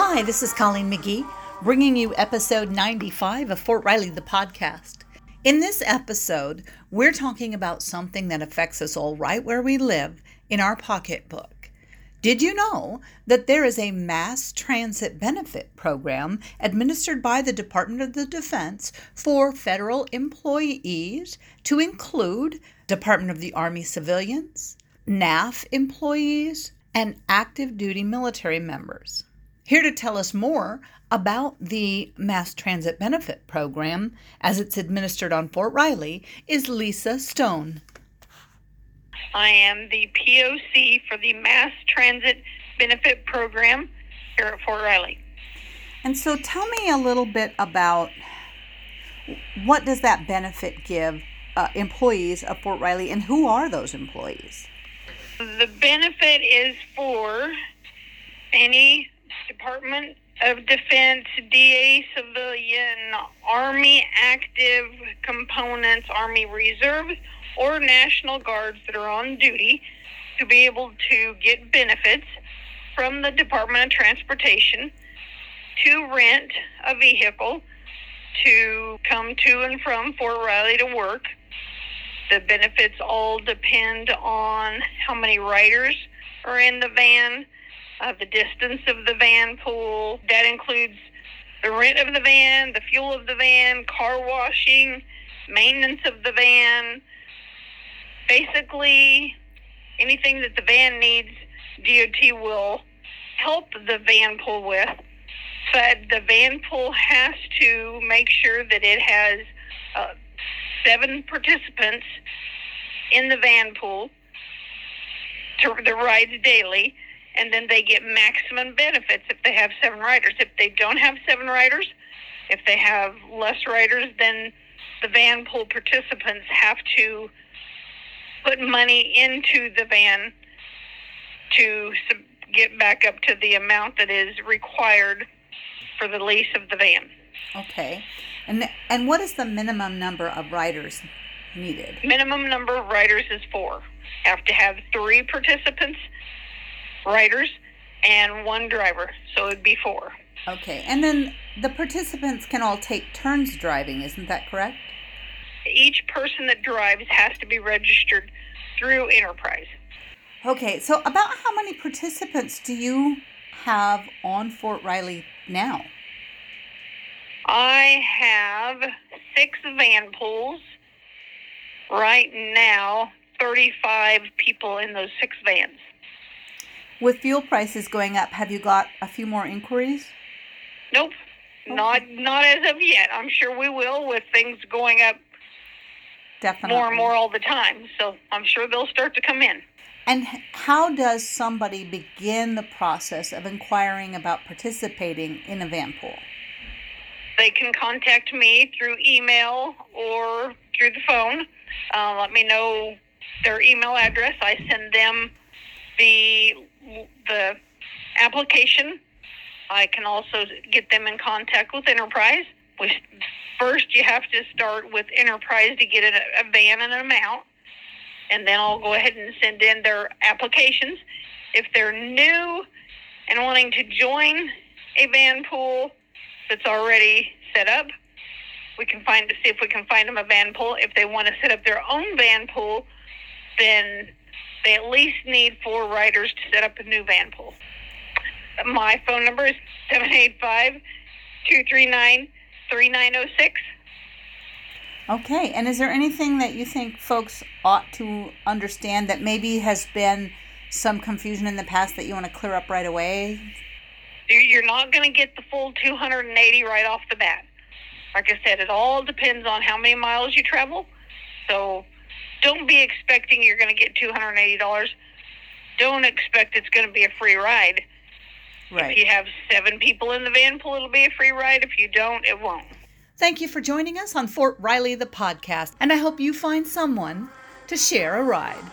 Hi, this is Colleen McGee, bringing you episode 95 of Fort Riley, the podcast. In this episode, we're talking about something that affects us all right where we live in our pocketbook. Did you know that there is a mass transit benefit program administered by the Department of the Defense for federal employees to include Department of the Army civilians, NAF employees, and active duty military members? Here to tell us more about the Mass Transit Benefit Program as it's administered on Fort Riley is Lisa Stone. I am the POC for the Mass Transit Benefit Program here at Fort Riley. And so tell me a little bit about what does that benefit give uh, employees of Fort Riley and who are those employees? The benefit is for any Department of Defense, DA civilian, Army active components, Army reserves, or National Guards that are on duty to be able to get benefits from the Department of Transportation to rent a vehicle to come to and from Fort Riley to work. The benefits all depend on how many riders are in the van, uh, the distance of the van pool. That includes the rent of the van, the fuel of the van, car washing, maintenance of the van. Basically, anything that the van needs, DOT will help the van pool with. But the van pool has to make sure that it has uh, seven participants in the van pool to the rides daily and then they get maximum benefits if they have seven riders. If they don't have seven riders, if they have less riders, then the van pool participants have to put money into the van to get back up to the amount that is required for the lease of the van. Okay. And and what is the minimum number of riders needed? Minimum number of riders is 4. Have to have 3 participants riders and one driver, so it'd be four. Okay, and then the participants can all take turns driving, isn't that correct? Each person that drives has to be registered through Enterprise. Okay, so about how many participants do you have on Fort Riley now? I have six van pools. Right now, 35 people in those six vans. With fuel prices going up, have you got a few more inquiries? Nope. Okay. Not not as of yet. I'm sure we will with things going up Definitely. more and more all the time. So I'm sure they'll start to come in. And how does somebody begin the process of inquiring about participating in a van pool? They can contact me through email or through the phone. Uh, let me know their email address. I send them the the application. I can also get them in contact with Enterprise. We, first, you have to start with Enterprise to get a, a van and an amount, and then I'll go ahead and send in their applications. If they're new and wanting to join a van pool that's already set up, we can find to see if we can find them a van pool. If they want to set up their own van pool, then they at least need four riders to set up a new van pool. My phone number is 785 239 3906. Okay, and is there anything that you think folks ought to understand that maybe has been some confusion in the past that you want to clear up right away? You're not going to get the full 280 right off the bat. Like I said, it all depends on how many miles you travel. So don't be expecting you're going to get $280. Don't expect it's going to be a free ride. Right. If you have seven people in the van pool, it'll be a free ride. If you don't, it won't. Thank you for joining us on Fort Riley, the podcast, and I hope you find someone to share a ride.